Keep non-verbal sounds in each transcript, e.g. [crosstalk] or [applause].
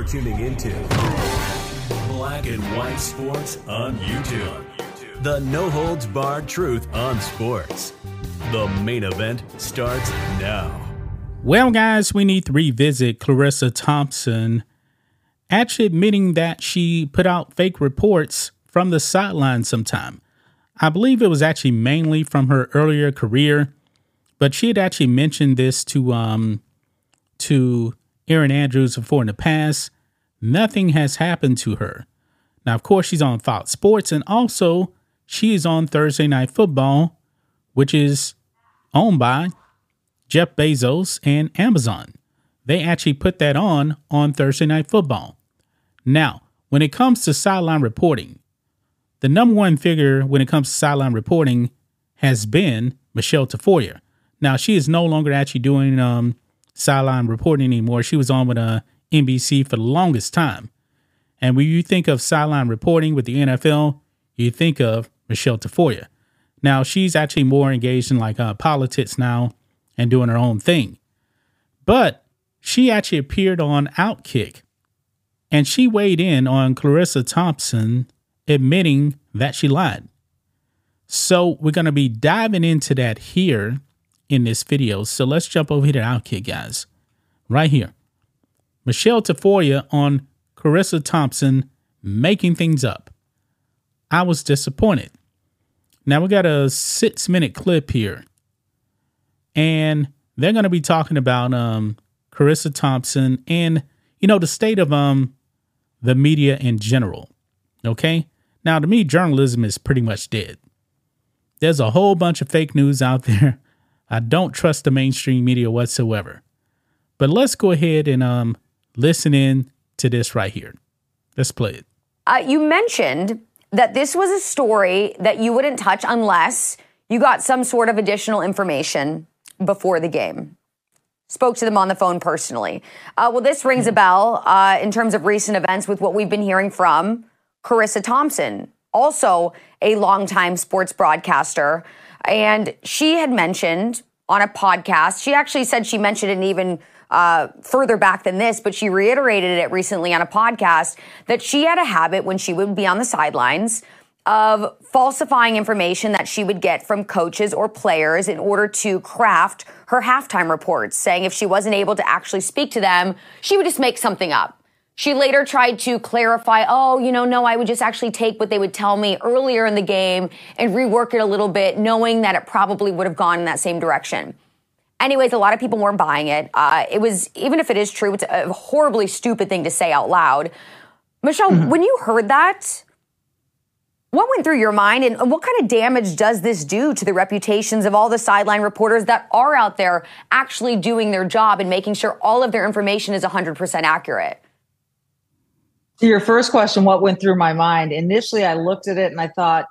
You're tuning into Black and White Sports on YouTube. The no holds barred truth on sports. The main event starts now. Well, guys, we need to revisit Charissa Thompson actually admitting that she put out fake reports from the sideline sometime. I believe it was actually mainly from her earlier career, but she had actually mentioned this to um to Erin Andrews before in the past. Nothing has happened to her. Now, of course, she's on Fox Sports, and also she is on Thursday Night Football, which is owned by Jeff Bezos and Amazon. They actually put that on on Thursday Night Football. Now, when it comes to sideline reporting, the number one figure when it comes to sideline reporting has been Michele Tafoya. Now, she is no longer actually doing um, sideline reporting anymore. She was on with uh, NBC for the longest time. And when you think of sideline reporting with the NFL, you think of Michele Tafoya. Now, she's actually more engaged in like uh, politics now and doing her own thing. But she actually appeared on Outkick and she weighed in on Charissa Thompson admitting that she lied. So we're going to be diving into that here in this video. So let's jump over here to Outkick, guys. Right here. Michele Tafoya on Charissa Thompson making things up. I was disappointed. Now we got a six minute clip here. And they're going to be talking about um, Charissa Thompson and, you know, the state of um, the media in general. Okay? Now, to me, journalism is pretty much dead. There's a whole bunch of fake news out [laughs] there. I don't trust the mainstream media whatsoever. But let's go ahead and um, listen in to this right here. Let's play it. Uh, you mentioned that this was a story that you wouldn't touch unless you got some sort of additional information before the game spoke to them on the phone personally. Uh, well, this rings a bell uh, in terms of recent events with what we've been hearing from Charissa Thompson, also a longtime sports broadcaster. And she had mentioned on a podcast, she actually said she mentioned it even uh, further back than this, but she reiterated it recently on a podcast that she had a habit when she would be on the sidelines of falsifying information that she would get from coaches or players in order to craft her halftime reports, saying if she wasn't able to actually speak to them, she would just make something up. She later tried to clarify, oh, you know, no, I would just actually take what they would tell me earlier in the game and rework it a little bit, knowing that it probably would have gone in that same direction. Anyways, a lot of people weren't buying it. Uh, it was, even if it is true, it's a horribly stupid thing to say out loud. Michele, mm-hmm. when you heard that, what went through your mind and what kind of damage does this do to the reputations of all the sideline reporters that are out there actually doing their job and making sure all of their information is 100% accurate? To your first question, what went through my mind? Initially, I looked at it and I thought,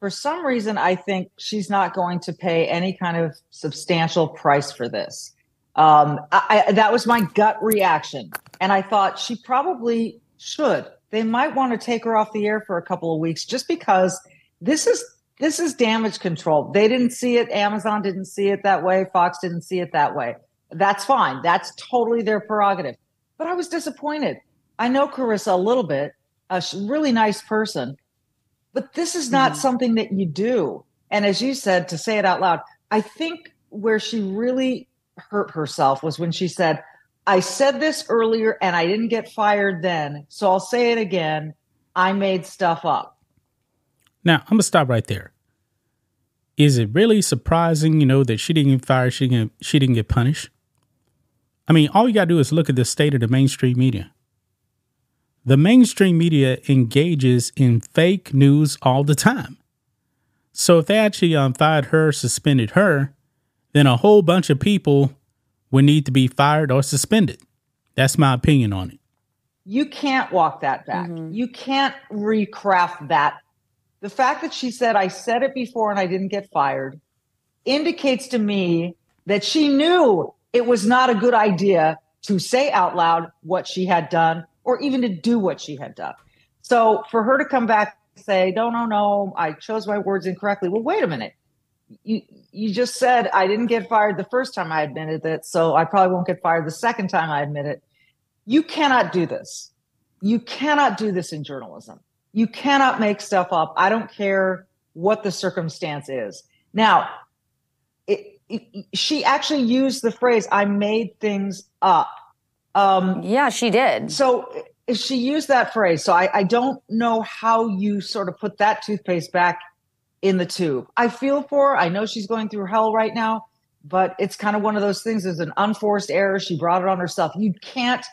for some reason, I think she's not going to pay any kind of substantial price for this. Um, I, that was my gut reaction. And I thought she probably should they might want to take her off the air for a couple of weeks just because this is this is damage control. They didn't see it. Amazon didn't see it that way. Fox didn't see it that way. That's fine. That's totally their prerogative. But I was disappointed. I know Charissa a little bit, a really nice person, but this is not mm something that you do. And as you said, to say it out loud, I think where she really hurt herself was when she said, I said this earlier and I didn't get fired then. So I'll say it again. I made stuff up. Now, I'm going to stop right there. Is it really surprising, you know, that she didn't get fired, she didn't, she didn't get punished? I mean, all you got to do is look at the state of the mainstream media. The mainstream media engages in fake news all the time. So if they actually um, fired her, suspended her, then a whole bunch of people would need to be fired or suspended. That's my opinion on it. You can't walk that back. Mm-hmm. You can't recraft that. The fact that she said, I said it before and I didn't get fired indicates to me that she knew it was not a good idea to say out loud what she had done or even to do what she had done. So for her to come back and say, no, no, no, I chose my words incorrectly. Well, wait a minute you you just said I didn't get fired the first time I admitted it, so I probably won't get fired the second time I admit it. you cannot do this. You cannot do this in journalism. You cannot make stuff up. I don't care what the circumstance is. Now, it, it, she actually used the phrase, I made things up. Um, yeah, she did. So she used that phrase. So I, I don't know how you sort of put that toothpaste back in the tube. I feel for her. I know she's going through hell right now, but it's kind of one of those things. It's an unforced error. She brought it on herself. You can't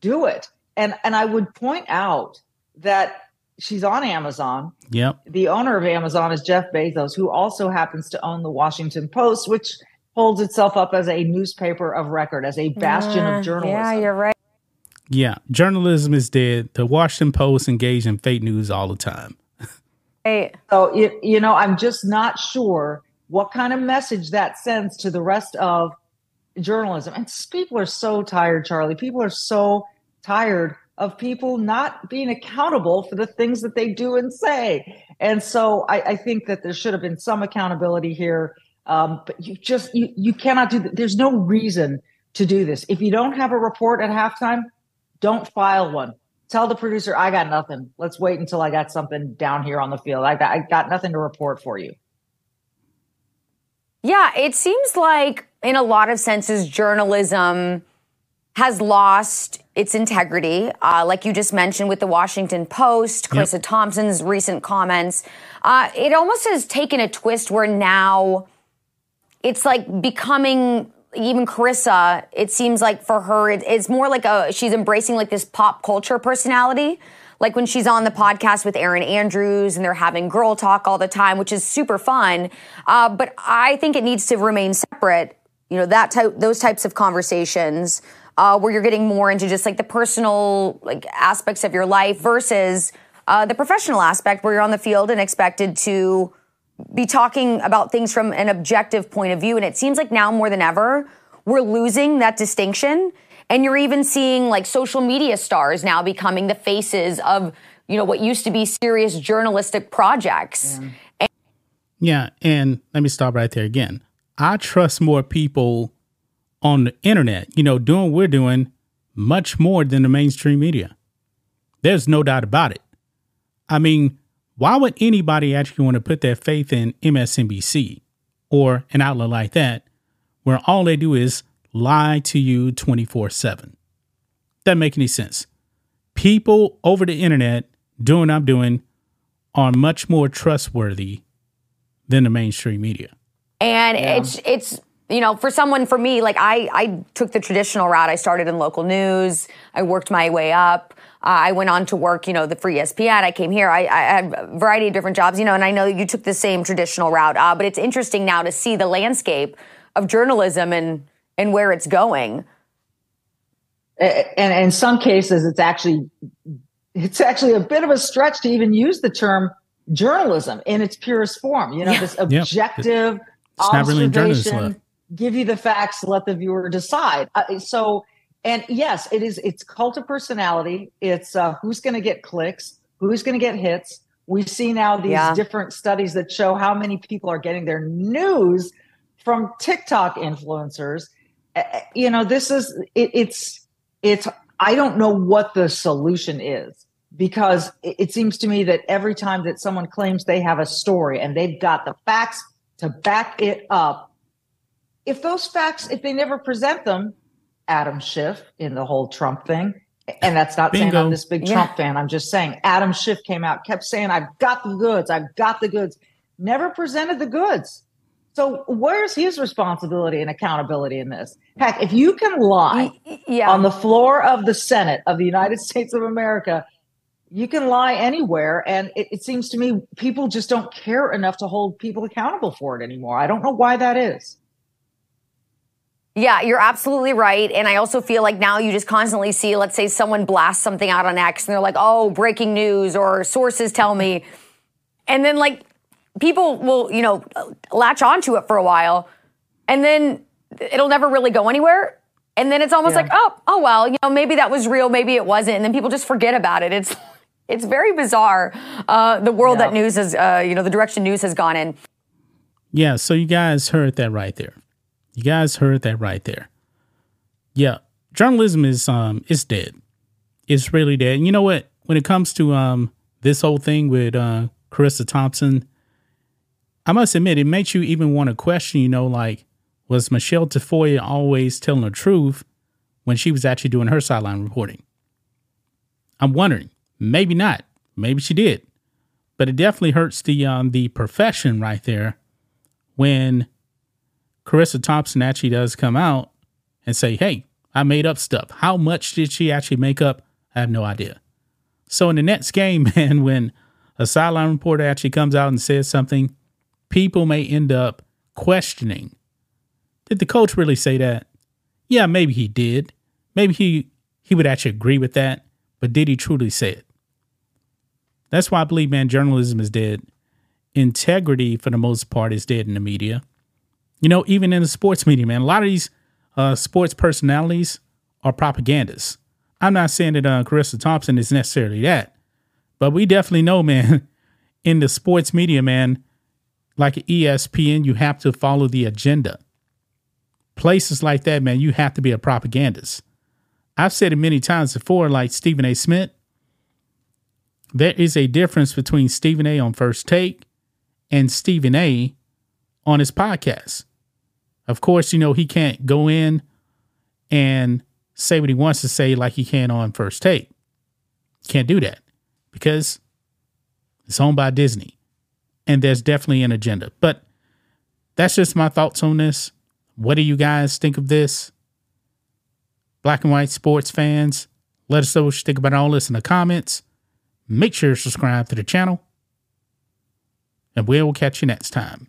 do it. And and I would point out that she's on Amazon. Yep. The owner of Amazon is Jeff Bezos, who also happens to own the Washington Post, which holds itself up as a newspaper of record, as a bastion uh, of journalism. Yeah, you're right. Yeah, journalism is dead. The Washington Post engage in fake news all the time. hey. So you, you know, I'm just not sure what kind of message that sends to the rest of journalism. And people are so tired, Charlie. People are so tired of people not being accountable for the things that they do and say. And so I, I think that there should have been some accountability here. Um, but you just you you cannot do that. There's no reason to do this. If you don't have a report at halftime, don't file one. Tell the producer, I got nothing. Let's wait until I got something down here on the field. I got I got nothing to report for you. Yeah, it seems like in a lot of senses, journalism has lost its integrity, uh, like you just mentioned with the Washington Post, Charissa yep. Thompson's recent comments. Uh, it almost has taken a twist where now it's like becoming even Charissa, It seems like for her, it's more like a she's embracing like this pop culture personality. Like when she's on the podcast with Erin Andrews and they're having girl talk all the time, which is super fun. Uh, but I think it needs to remain separate. You know that type, those types of conversations uh, where you're getting more into just like the personal like aspects of your life versus uh, the professional aspect where you're on the field and expected to be talking about things from an objective point of view. And it seems like now more than ever, we're losing that distinction. And you're even seeing like social media stars now becoming the faces of, you know, what used to be serious journalistic projects. Yeah. And- yeah. And let me stop right there again. I trust more people on the internet, you know, doing what we're doing much more than the mainstream media. There's no doubt about it. I mean, why would anybody actually want to put their faith in MSNBC or an outlet like that where all they do is lie to you 24 7? Doesn't make any sense. People over the internet doing what I'm doing are much more trustworthy than the mainstream media. And yeah. it's it's you know, for someone, for me, like I, I took the traditional route. I started in local news. I worked my way up. Uh, I went on to work, you know, the free ESPN. I came here. I, I, had a variety of different jobs, you know, and I know you took the same traditional route. Uh, but it's interesting now to see the landscape of journalism and and where it's going. And in some cases, it's actually it's actually a bit of a stretch to even use the term journalism in its purest form. You know, yeah. this objective. Yep. It's not really journalism give you the facts, let the viewer decide. Uh, so, and yes, it is. It's cult of personality. It's uh, who's going to get clicks, who's going to get hits. We see now these yeah. different studies that show how many people are getting their news from TikTok influencers. Uh, you know, this is it, it's it's. I don't know what the solution is because it, it seems to me that every time that someone claims they have a story and they've got the facts to back it up, if those facts, if they never present them, Adam Schiff in the whole Trump thing, and that's not Bingo. saying I'm this big yeah. Trump fan. I'm just saying Adam Schiff came out, kept saying, I've got the goods, I've got the goods, never presented the goods. So where's his responsibility and accountability in this? Heck, if you can lie yeah. on the floor of the Senate of the United States of America, you can lie anywhere. And it, it seems to me people just don't care enough to hold people accountable for it anymore. I don't know why that is. Yeah, you're absolutely right. And I also feel like now you just constantly see, let's say someone blasts something out on X and they're like, oh, breaking news or sources tell me. And then like people will, you know, latch onto it for a while and then it'll never really go anywhere. And then it's almost yeah. like, oh, oh well, you know, maybe that was real, maybe it wasn't. And then people just forget about it. It's [laughs] it's very bizarre. Uh, the world yeah. that news has, uh, you know, the direction news has gone in. Yeah, so you guys heard that right there. You guys heard that right there. Yeah, journalism is um is dead. it's really dead. And you know what? When it comes to um this whole thing with uh Charissa Thompson, I must admit it makes you even want to question, you know, like was Michele Tafoya always telling the truth when she was actually doing her sideline reporting? I'm wondering. Maybe not. Maybe she did. But it definitely hurts the um, the profession right there when Charissa Thompson actually does come out and say, "Hey, I made up stuff." How much did she actually make up? I have no idea. So in the next game, [laughs] man, when a sideline reporter actually comes out and says something, people may end up questioning did the coach really say that? Yeah, maybe he did. Maybe he he would actually agree with that, but did he truly say it? That's why I believe, man, journalism is dead. Integrity, for the most part, is dead in the media. You know, even in the sports media, man, a lot of these uh, sports personalities are propagandists. I'm not saying that uh, Charissa Thompson is necessarily that, but we definitely know, [laughs] man, in the sports media, man, like ESPN, you have to follow the agenda places like that, man, you have to be a propagandist. I've said it many times before, like Stephen A. Smith. There is a difference between Stephen A. on First Take and Stephen A. on his podcast. Of course, you know, he can't go in and say what he wants to say like he can on First Take. Can't do that because it's owned by Disney and there's definitely an agenda. But that's just my thoughts on this. What do you guys think of this? Black and white sports fans, let us know what you think about all this in the comments. Make sure to subscribe to the channel, and we'll catch you next time.